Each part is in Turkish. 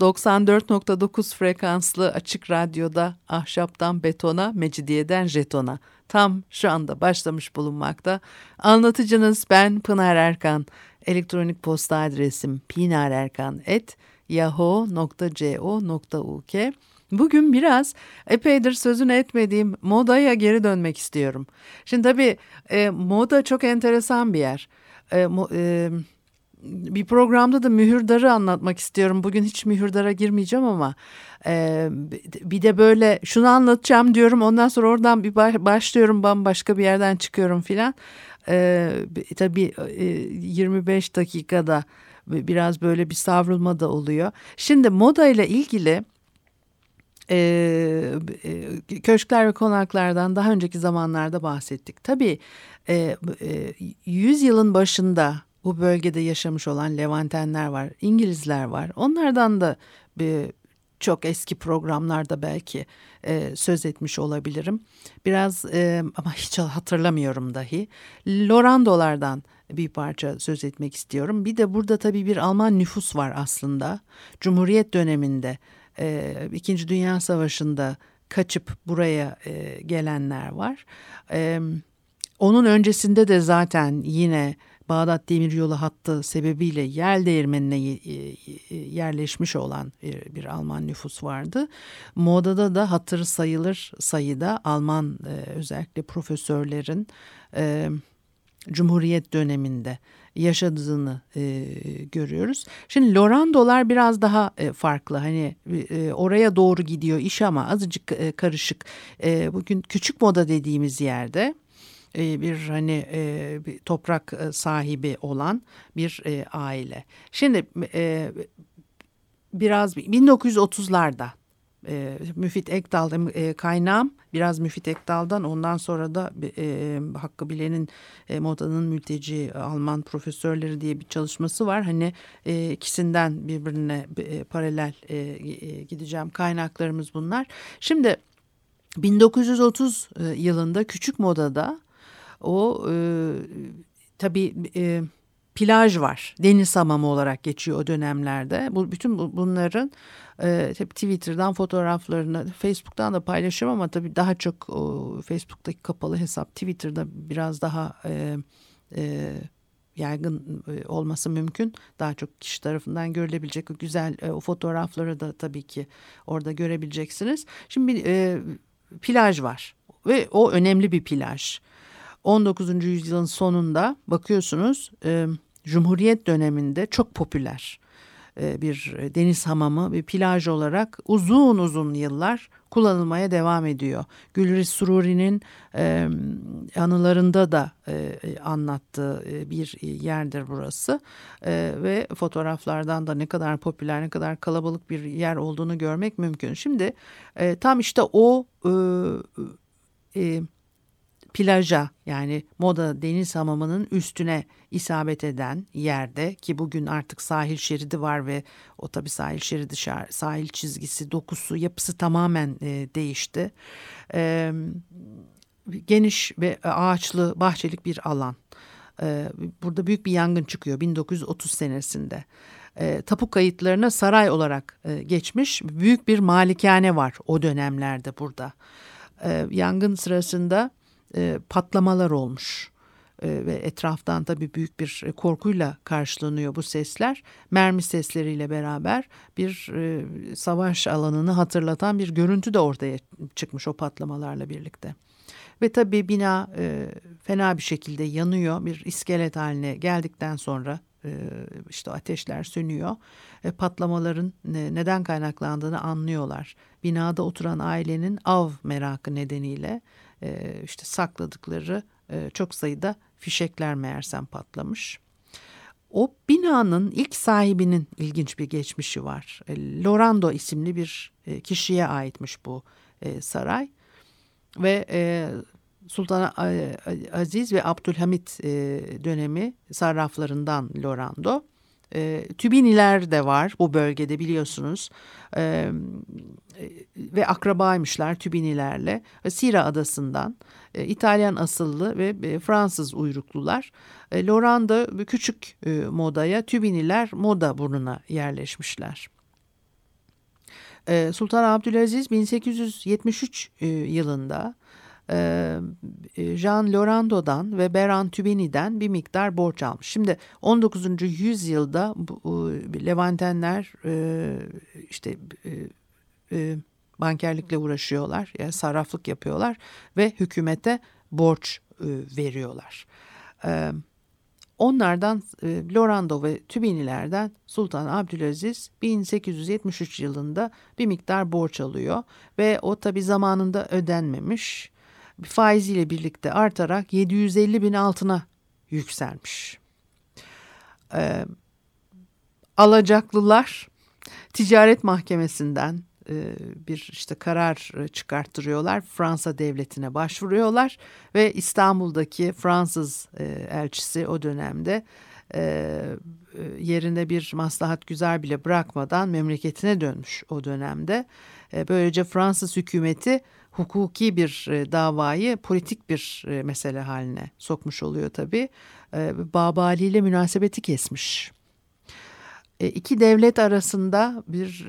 94.9 frekanslı açık radyoda ahşaptan betona, mecidiyeden jetona. Tam şu anda başlamış bulunmakta. Anlatıcınız ben Pınar Erkan. Elektronik posta adresim pinarerkan.yahoo.co.uk Bugün biraz epeydir sözünü etmediğim modaya geri dönmek istiyorum. Şimdi tabii e, moda çok enteresan bir yer. E, mo, e, bir programda da mühürdarı anlatmak istiyorum. Bugün hiç mühürdara girmeyeceğim ama e, bir de böyle şunu anlatacağım diyorum. Ondan sonra oradan bir başlıyorum bambaşka bir yerden çıkıyorum filan. E, tabii e, 25 dakikada biraz böyle bir savrulma da oluyor. Şimdi moda ile ilgili e, e, köşkler ve konaklardan daha önceki zamanlarda bahsettik. Tabii e, e, 100 yılın başında bu bölgede yaşamış olan Levantenler var, İngilizler var. Onlardan da bir, çok eski programlarda belki e, söz etmiş olabilirim. Biraz e, ama hiç hatırlamıyorum dahi. Lorandolardan bir parça söz etmek istiyorum. Bir de burada tabii bir Alman nüfus var aslında. Cumhuriyet döneminde, e, İkinci Dünya Savaşı'nda kaçıp buraya e, gelenler var. E, onun öncesinde de zaten yine Bağdat Demiryolu hattı sebebiyle yel değirmenine yerleşmiş olan bir Alman nüfus vardı. Modada da hatır sayılır sayıda Alman özellikle profesörlerin Cumhuriyet döneminde yaşadığını e, görüyoruz. Şimdi Lorandolar biraz daha e, farklı. Hani e, oraya doğru gidiyor iş ama azıcık e, karışık. E, bugün küçük moda dediğimiz yerde e, bir hani e, bir toprak e, sahibi olan bir aile. Şimdi biraz 1930'larda Müfit Ekdal e, kaynağım biraz Müfit Ekdal'dan ondan sonra da Hakkı Bilen'in modanın mülteci Alman profesörleri diye bir çalışması var. Hani ikisinden birbirine paralel gideceğim kaynaklarımız bunlar. Şimdi 1930 yılında Küçük Moda'da o e, tabii e, plaj var. Deniz hamamı olarak geçiyor o dönemlerde. Bu bütün bunların e, tabii Twitter'dan fotoğraflarını, Facebook'tan da paylaşıyorum ama tabii daha çok o, Facebook'taki kapalı hesap, Twitter'da biraz daha e, e, yaygın e, olması mümkün. Daha çok kişi tarafından görülebilecek o güzel e, o fotoğrafları da tabii ki orada görebileceksiniz. Şimdi e, plaj var ve o önemli bir plaj. 19. yüzyılın sonunda bakıyorsunuz e, Cumhuriyet döneminde çok popüler e, bir deniz hamamı bir plaj olarak uzun uzun yıllar kullanılmaya devam ediyor. Gülriz Sururi'nin e, anılarında da e, anlattığı e, bir yerdir burası e, ve fotoğraflardan da ne kadar popüler ne kadar kalabalık bir yer olduğunu görmek mümkün. Şimdi e, tam işte o e, e, plaja yani Moda Deniz Hamamı'nın üstüne isabet eden yerde ki bugün artık sahil şeridi var ve o tabi sahil şeridi sahil çizgisi dokusu yapısı tamamen e, değişti. E, geniş ve ağaçlı bahçelik bir alan. E, burada büyük bir yangın çıkıyor 1930 senesinde. E, tapu kayıtlarına saray olarak e, geçmiş büyük bir malikane var o dönemlerde burada. E, yangın sırasında e, patlamalar olmuş e, ve etraftan tabii büyük bir korkuyla karşılanıyor bu sesler. Mermi sesleriyle beraber bir e, savaş alanını hatırlatan bir görüntü de ortaya çıkmış o patlamalarla birlikte. Ve tabii bina e, fena bir şekilde yanıyor. Bir iskelet haline geldikten sonra e, işte ateşler sönüyor. E, patlamaların ne, neden kaynaklandığını anlıyorlar. Binada oturan ailenin av merakı nedeniyle e, işte sakladıkları e, çok sayıda fişekler meğersem patlamış. O binanın ilk sahibinin ilginç bir geçmişi var. E, Lorando isimli bir e, kişiye aitmiş bu e, saray. Ve e, Sultan Aziz ve Abdülhamit e, dönemi sarraflarından Lorando. E, Tübiniler de var bu bölgede biliyorsunuz e, ve akrabaymışlar Tübinilerle. Sira adasından e, İtalyan asıllı ve e, Fransız uyruklular. E, Loranda küçük e, modaya Tübiniler moda burnuna yerleşmişler. E, Sultan Abdülaziz 1873 e, yılında Jean Lorando'dan ve Beran Tübeni'den bir miktar borç almış. Şimdi 19. yüzyılda bu, Levantenler e, işte e, bankerlikle uğraşıyorlar, yani sarraflık yapıyorlar ve hükümete borç veriyorlar. Onlardan Lorando ve Tübinilerden Sultan Abdülaziz 1873 yılında bir miktar borç alıyor ve o tabi zamanında ödenmemiş faiziyle birlikte artarak 750 bin altına yükselmiş. Ee, alacaklılar ticaret mahkemesinden e, bir işte karar çıkarttırıyorlar. Fransa devletine başvuruyorlar ve İstanbul'daki Fransız e, elçisi o dönemde e, yerine bir maslahat güzel bile bırakmadan memleketine dönmüş o dönemde. Böylece Fransız hükümeti hukuki bir e, davayı politik bir e, mesele haline sokmuş oluyor tabii. E, Babali ile münasebeti kesmiş. İki devlet arasında bir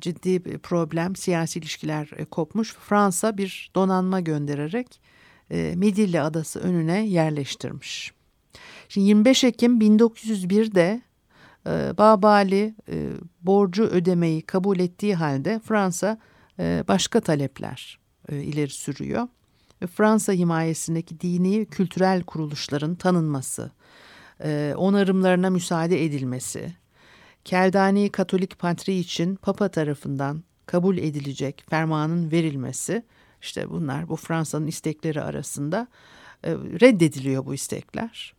ciddi bir problem, siyasi ilişkiler kopmuş. Fransa bir donanma göndererek Midilli Adası önüne yerleştirmiş. Şimdi 25 Ekim 1901'de Babali borcu ödemeyi kabul ettiği halde Fransa başka talepler e, ileri sürüyor. Fransa himayesindeki dini kültürel kuruluşların tanınması, e, onarımlarına müsaade edilmesi, Keldani Katolik Patri için Papa tarafından kabul edilecek fermanın verilmesi, işte bunlar bu Fransa'nın istekleri arasında reddediliyor bu istekler.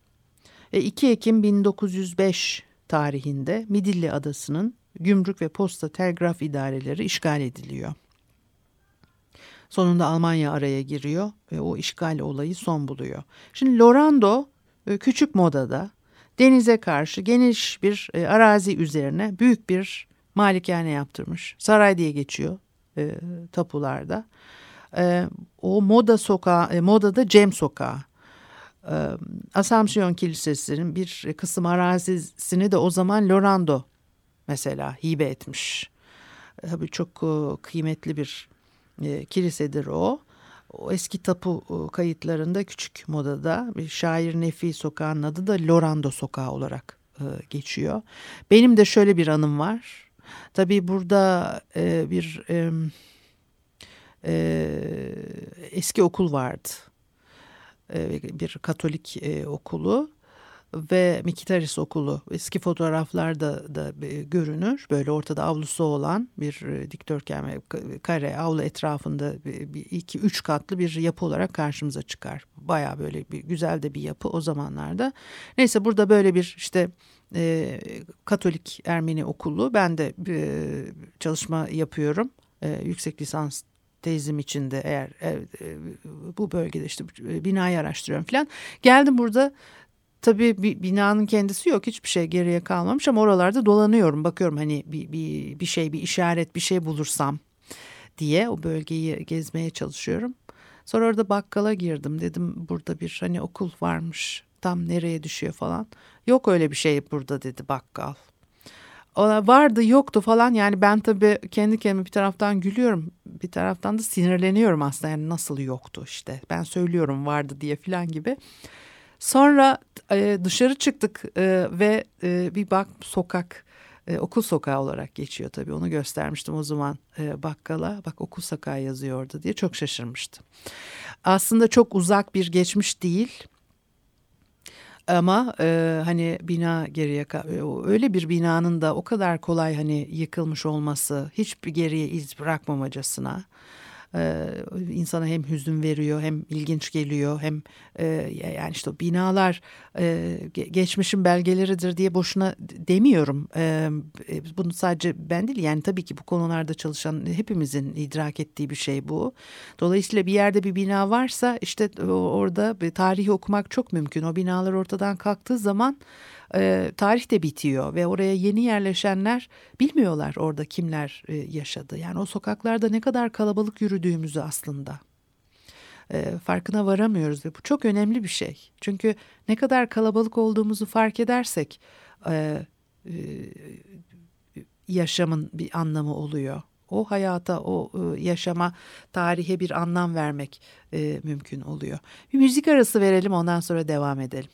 2 Ekim 1905 tarihinde Midilli Adası'nın gümrük ve posta telgraf idareleri işgal ediliyor. Sonunda Almanya araya giriyor ve o işgal olayı son buluyor. Şimdi Lorando e, küçük modada denize karşı geniş bir e, arazi üzerine büyük bir malikane yaptırmış. Saray diye geçiyor e, tapularda. E, o moda sokağı, e, modada Cem Sokağı. E, Asamsiyon Kilisesi'nin bir kısım arazisini de o zaman Lorando mesela hibe etmiş. E, tabii çok kıymetli bir e, kilisedir o. O eski tapu e, kayıtlarında küçük modada bir şair Nefi sokağının adı da Lorando sokağı olarak e, geçiyor. Benim de şöyle bir anım var. Tabii burada e, bir e, e, eski okul vardı. E, bir Katolik e, okulu ve Mikitaris Okulu eski fotoğraflarda da görünür. Böyle ortada avlusu olan bir e, dikdörtgen ve kare avlu etrafında bir, iki üç katlı bir yapı olarak karşımıza çıkar. Baya böyle bir güzel de bir yapı o zamanlarda. Neyse burada böyle bir işte e, Katolik Ermeni okulu ben de e, çalışma yapıyorum. E, yüksek lisans tezim içinde eğer e, bu bölgede işte binayı araştırıyorum falan. Geldim burada Tabii bir binanın kendisi yok hiçbir şey geriye kalmamış ama oralarda dolanıyorum bakıyorum hani bir, bir, bir şey bir işaret bir şey bulursam diye o bölgeyi gezmeye çalışıyorum. Sonra orada bakkala girdim dedim burada bir hani okul varmış tam nereye düşüyor falan. Yok öyle bir şey burada dedi bakkal. Ona vardı yoktu falan yani ben tabii kendi kendime bir taraftan gülüyorum bir taraftan da sinirleniyorum aslında yani nasıl yoktu işte ben söylüyorum vardı diye falan gibi. Sonra e, dışarı çıktık e, ve e, bir bak sokak e, okul sokağı olarak geçiyor tabii. Onu göstermiştim o zaman e, bakkala. Bak okul sokağı yazıyordu diye çok şaşırmıştım. Aslında çok uzak bir geçmiş değil. Ama e, hani bina geriye e, öyle bir binanın da o kadar kolay hani yıkılmış olması hiçbir geriye iz bırakmamacasına e, insana hem hüzün veriyor hem ilginç geliyor hem e, yani işte binalar e, geçmişin belgeleridir diye boşuna demiyorum. E, e, bunu sadece ben değil yani tabii ki bu konularda çalışan hepimizin idrak ettiği bir şey bu. Dolayısıyla bir yerde bir bina varsa işte orada tarihi okumak çok mümkün. O binalar ortadan kalktığı zaman e, tarih de bitiyor ve oraya yeni yerleşenler bilmiyorlar orada kimler e, yaşadı. Yani o sokaklarda ne kadar kalabalık yürüdüğümüzü aslında e, farkına varamıyoruz ve bu çok önemli bir şey. Çünkü ne kadar kalabalık olduğumuzu fark edersek e, e, yaşamın bir anlamı oluyor. O hayata, o e, yaşama, tarihe bir anlam vermek e, mümkün oluyor. Bir müzik arası verelim ondan sonra devam edelim.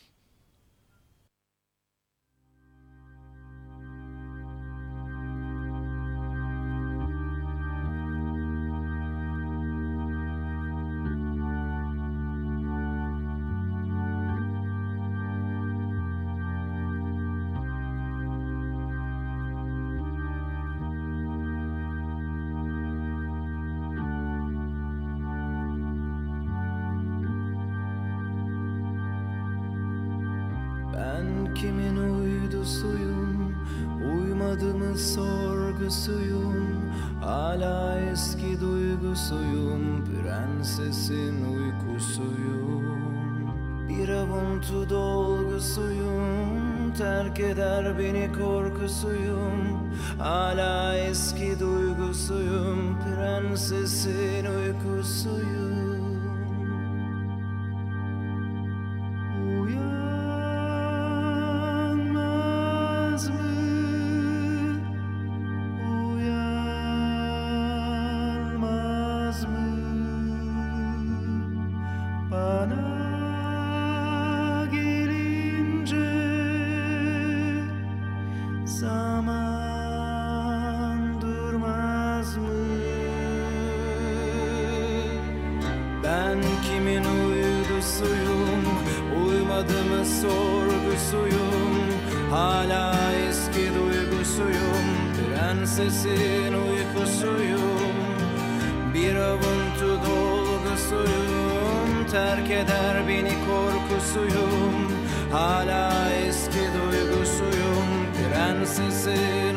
Kimin uydusuyum Uymadığımı sorgusuyum? Hala eski duygusuyum Prensesin uykusuyum. Bir avuntu dolgusuyum Terk eder beni korkusuyum. Hala eski duygusuyum Prensesin uykusuyum sensin uykusuyum. Bir avuntu dolgusuyum. Terk eder beni korkusuyum. Hala eski duygusuyum. Prensesin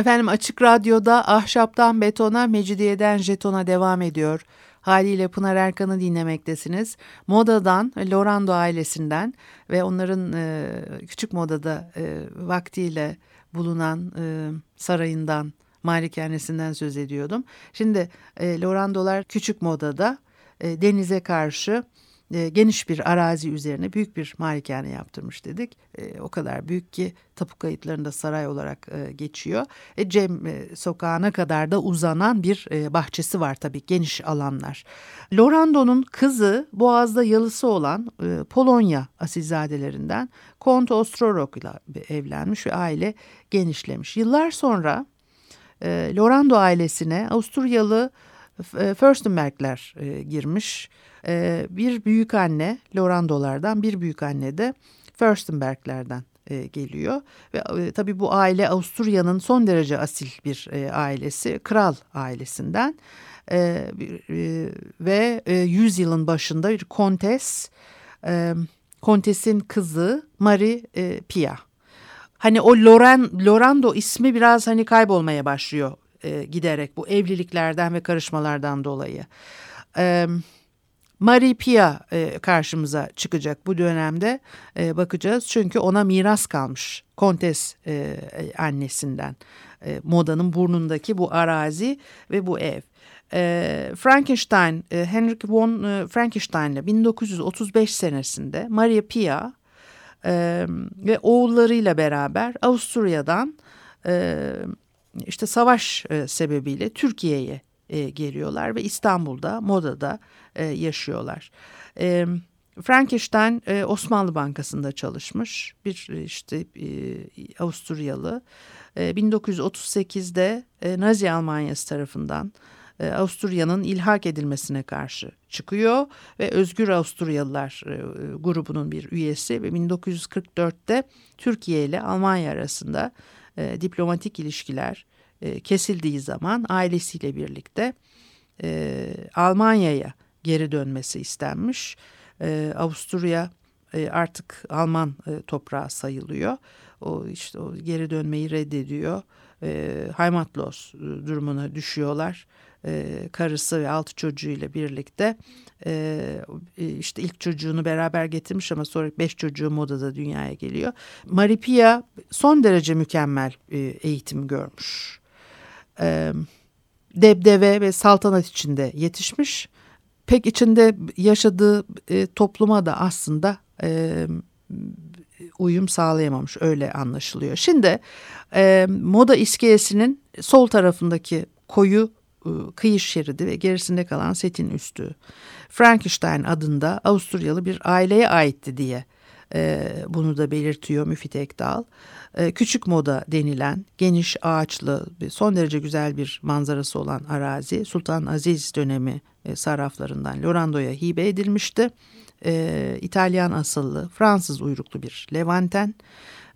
Efendim Açık Radyo'da Ahşaptan Betona, Mecidiyeden Jeton'a devam ediyor. Haliyle Pınar Erkan'ı dinlemektesiniz. Moda'dan, Lorando ailesinden ve onların e, küçük modada e, vaktiyle bulunan e, sarayından, malikanesinden söz ediyordum. Şimdi e, Lorandolar küçük modada e, denize karşı e, geniş bir arazi üzerine büyük bir malikane yaptırmış dedik. E, o kadar büyük ki tapu kayıtlarında saray olarak e, geçiyor. Cem sokağına kadar da uzanan bir bahçesi var tabii geniş alanlar. Lorando'nun kızı Boğaz'da yalısı olan Polonya asilzadelerinden Kont Ostrorok ile evlenmiş ve aile genişlemiş. Yıllar sonra Lorando ailesine Avusturyalı Fürstenbergler e, girmiş. E, bir büyük anne Lorandolardan bir büyük anne de Fürstenberglerden e, geliyor. Ve e, tabii bu aile Avusturya'nın son derece asil bir e, ailesi. Kral ailesinden. E, e, ve e, yüzyılın başında bir kontes, e, kontesin kızı Marie e, Pia. Hani o Loren, Lorando ismi biraz hani kaybolmaya başlıyor e, giderek bu evliliklerden ve karışmalardan dolayı. E, Marie Pia e, karşımıza çıkacak bu dönemde e, bakacağız. Çünkü ona miras kalmış kontes e, annesinden. E, modanın burnundaki bu arazi ve bu ev. E, Frankenstein, e, Henrik von e, Frankenstein ile 1935 senesinde Maria Pia e, ve oğullarıyla beraber Avusturya'dan işte savaş e, sebebiyle Türkiye'ye e, geliyorlar ve İstanbul'da modada e, yaşıyorlar. E, Frankenstein e, Osmanlı Bankası'nda çalışmış bir işte Avusturyalı. E, 1938'de e, Nazi Almanyası tarafından Avusturya'nın ilhak edilmesine karşı çıkıyor ve Özgür Avusturyalılar grubunun bir üyesi ve 1944'te Türkiye ile Almanya arasında e, diplomatik ilişkiler e, kesildiği zaman ailesiyle birlikte e, Almanya'ya geri dönmesi istenmiş. E, Avusturya e, artık Alman e, toprağı sayılıyor. O işte o geri dönmeyi reddediyor. E, Heimatlos e, durumuna düşüyorlar. Karısı ve altı çocuğuyla birlikte e, işte ilk çocuğunu beraber getirmiş ama sonra beş çocuğu modada dünyaya geliyor. Maripia son derece mükemmel e, eğitim görmüş. E, debdeve ve saltanat içinde yetişmiş. Pek içinde yaşadığı e, topluma da aslında e, uyum sağlayamamış öyle anlaşılıyor. Şimdi e, moda iskelesinin sol tarafındaki koyu e, kıyı şeridi ve gerisinde kalan setin üstü. Frankenstein adında Avusturyalı bir aileye aitti diye e, bunu da belirtiyor Müfit Ekdal. E, küçük moda denilen geniş ağaçlı son derece güzel bir manzarası olan arazi Sultan Aziz dönemi e, sarraflarından Lorando'ya hibe edilmişti. E, İtalyan asıllı Fransız uyruklu bir Levanten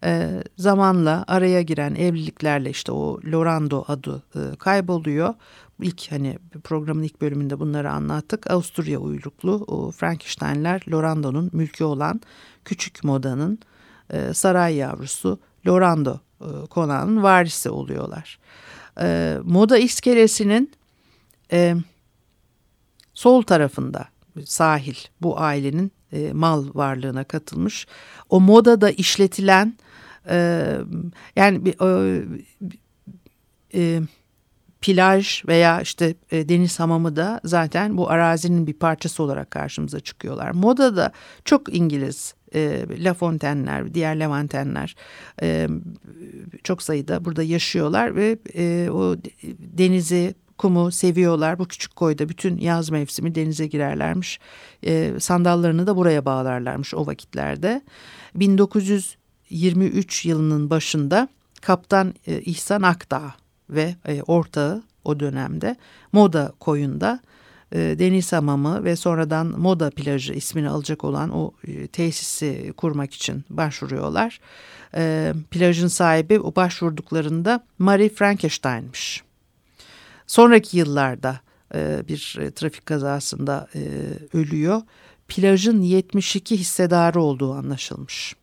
e, zamanla araya giren evliliklerle işte o Lorando adı e, kayboluyor. İlk hani programın ilk bölümünde bunları anlattık. Avusturya uyruklu Frankensteinler Lorando'nun mülkü olan küçük modanın e, saray yavrusu Lorando e, konağının varisi oluyorlar. E, moda iskelesinin e, sol tarafında sahil bu ailenin e, mal varlığına katılmış. O modada işletilen e, yani bir e, e, plaj veya işte e, deniz hamamı da zaten bu arazinin bir parçası olarak karşımıza çıkıyorlar. Modada çok İngiliz e, La Fontaine'ler, diğer Levantenler e, çok sayıda burada yaşıyorlar ve e, o denizi, kumu seviyorlar. Bu küçük koyda bütün yaz mevsimi denize girerlermiş. E, sandallarını da buraya bağlarlarmış o vakitlerde. 1923 yılının başında Kaptan İhsan Akdağ ve e, ortağı o dönemde Moda koyunda e, deniz hamamı ve sonradan moda plajı ismini alacak olan o e, tesisi kurmak için başvuruyorlar. Plajın sahibi o başvurduklarında Marie Frankenstein'miş. Sonraki yıllarda bir trafik kazasında ölüyor. Plajın 72 hissedarı olduğu anlaşılmış.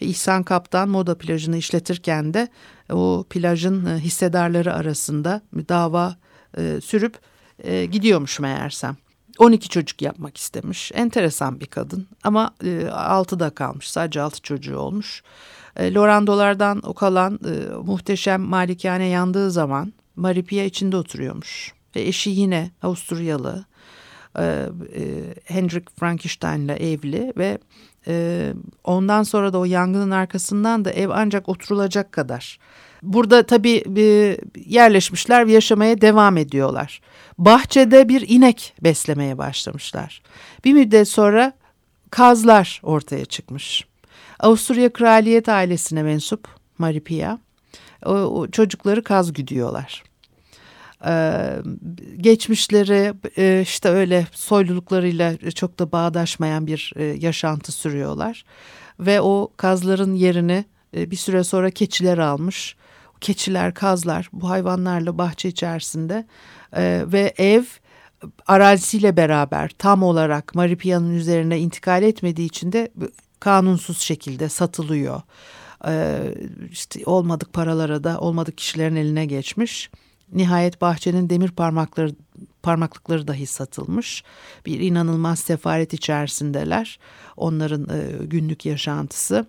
İhsan Kaptan moda plajını işletirken de o plajın e, hissedarları arasında dava e, sürüp e, gidiyormuş meğersem. 12 çocuk yapmak istemiş. Enteresan bir kadın ama e, 6'da kalmış. Sadece 6 çocuğu olmuş. E, Lorandolardan o kalan e, muhteşem malikane yandığı zaman Maripia içinde oturuyormuş. Ve eşi yine Avusturyalı. E, e, Hendrik Frankenstein'le evli ve e, ondan sonra da o yangının arkasından da ev ancak oturulacak kadar. Burada tabii e, yerleşmişler ve yaşamaya devam ediyorlar. Bahçede bir inek beslemeye başlamışlar. Bir müddet sonra kazlar ortaya çıkmış. Avusturya kraliyet ailesine mensup Maripia. O, o çocukları kaz güdüyorlar. Ee, geçmişleri e, işte öyle soyluluklarıyla çok da bağdaşmayan bir e, yaşantı sürüyorlar. Ve o kazların yerini e, bir süre sonra keçiler almış. Keçiler, kazlar bu hayvanlarla bahçe içerisinde e, ve ev arazisiyle beraber tam olarak Maripia'nın üzerine intikal etmediği için de kanunsuz şekilde satılıyor. İşte olmadık paralara da olmadık kişilerin eline geçmiş. Nihayet bahçenin demir parmakları parmaklıkları dahi satılmış. Bir inanılmaz sefaret içerisindeler. Onların e, günlük yaşantısı.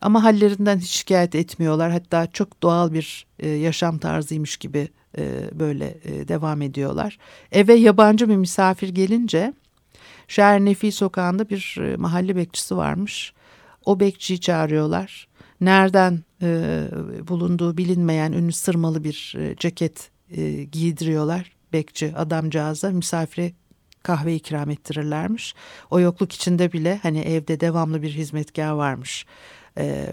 Ama hallerinden hiç şikayet etmiyorlar. Hatta çok doğal bir e, yaşam tarzıymış gibi e, böyle e, devam ediyorlar. Eve yabancı bir misafir gelince Şehir Nefi sokağında bir e, mahalle bekçisi varmış. O bekçiyi çağırıyorlar. Nereden e, bulunduğu bilinmeyen ünlü sırmalı bir e, ceket e, giydiriyorlar. Bekçi adamcağıza misafire kahve ikram ettirirlermiş. O yokluk içinde bile hani evde devamlı bir hizmetkar varmış e,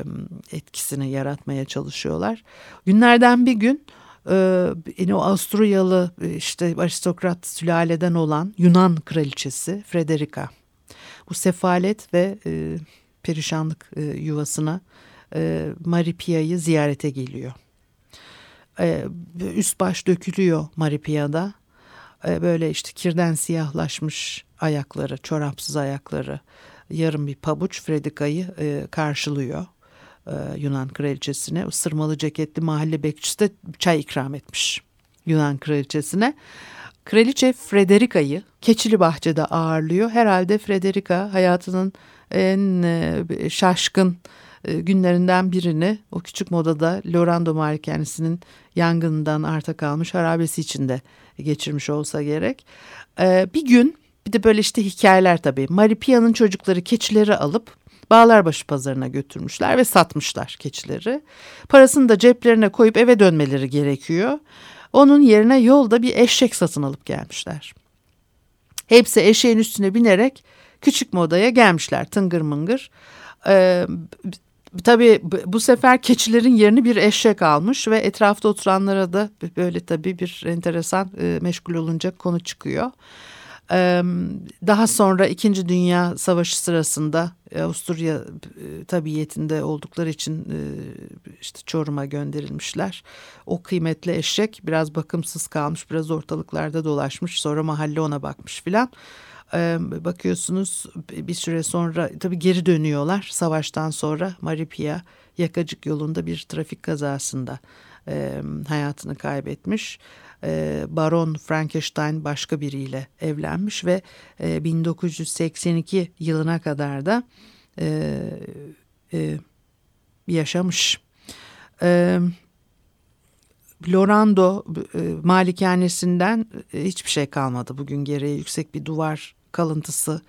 etkisini yaratmaya çalışıyorlar. Günlerden bir gün e, yine o Avusturyalı işte aristokrat sülaleden olan Yunan kraliçesi Frederica bu sefalet ve e, perişanlık e, yuvasına e, Maripia'yı ziyarete geliyor. E, üst baş dökülüyor Maripia'da. E, böyle işte kirden siyahlaşmış ayakları, çorapsız ayakları, yarım bir pabuç Fredika'yı e, karşılıyor. E, Yunan kraliçesine. Sırmalı ceketli mahalle bekçisi de çay ikram etmiş Yunan kraliçesine. Kraliçe Frederika'yı Keçili Bahçe'de ağırlıyor. Herhalde Frederika hayatının en e, şaşkın e, günlerinden birini o küçük modada Lorando Malikanesinin yangından arta kalmış harabesi içinde geçirmiş olsa gerek. E, bir gün bir de böyle işte hikayeler tabii. Maripia'nın çocukları keçileri alıp Bağlarbaşı pazarına götürmüşler ve satmışlar keçileri. Parasını da ceplerine koyup eve dönmeleri gerekiyor. Onun yerine yolda bir eşek satın alıp gelmişler. Hepsi eşeğin üstüne binerek küçük modaya gelmişler tıngır mıngır. Ee, tabii bu sefer keçilerin yerini bir eşek almış ve etrafta oturanlara da böyle tabii bir enteresan e, meşgul olunca konu çıkıyor. Daha sonra İkinci Dünya Savaşı sırasında Avusturya tabiyetinde oldukları için işte Çorum'a gönderilmişler. O kıymetli eşek biraz bakımsız kalmış, biraz ortalıklarda dolaşmış. Sonra mahalle ona bakmış filan. Bakıyorsunuz bir süre sonra tabii geri dönüyorlar savaştan sonra Maripia Yakacık yolunda bir trafik kazasında hayatını kaybetmiş. Baron Frankenstein başka biriyle evlenmiş ve 1982 yılına kadar da yaşamış. Lorando malikanesinden hiçbir şey kalmadı. Bugün geriye yüksek bir duvar kalıntısı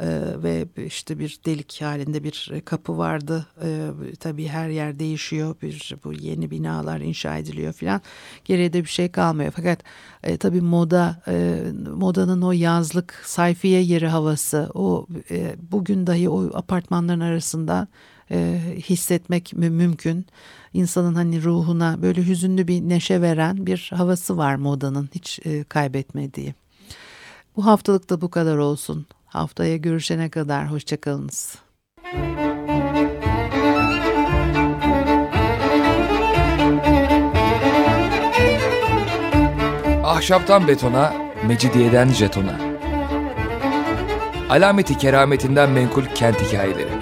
ee, ve işte bir delik halinde bir kapı vardı. Ee, tabii her yer değişiyor. Bir bu yeni binalar inşa ediliyor filan. Geriye de bir şey kalmıyor. Fakat e, tabii moda e, modanın o yazlık sayfiye yeri havası o e, bugün dahi o apartmanların arasında e, hissetmek mümkün. İnsanın hani ruhuna böyle hüzünlü bir neşe veren bir havası var modanın hiç e, kaybetmediği. Bu haftalık da bu kadar olsun. Haftaya görüşene kadar hoşçakalınız. Ahşaptan betona, mecidiyeden jetona. Alameti kerametinden menkul kent hikayeleri.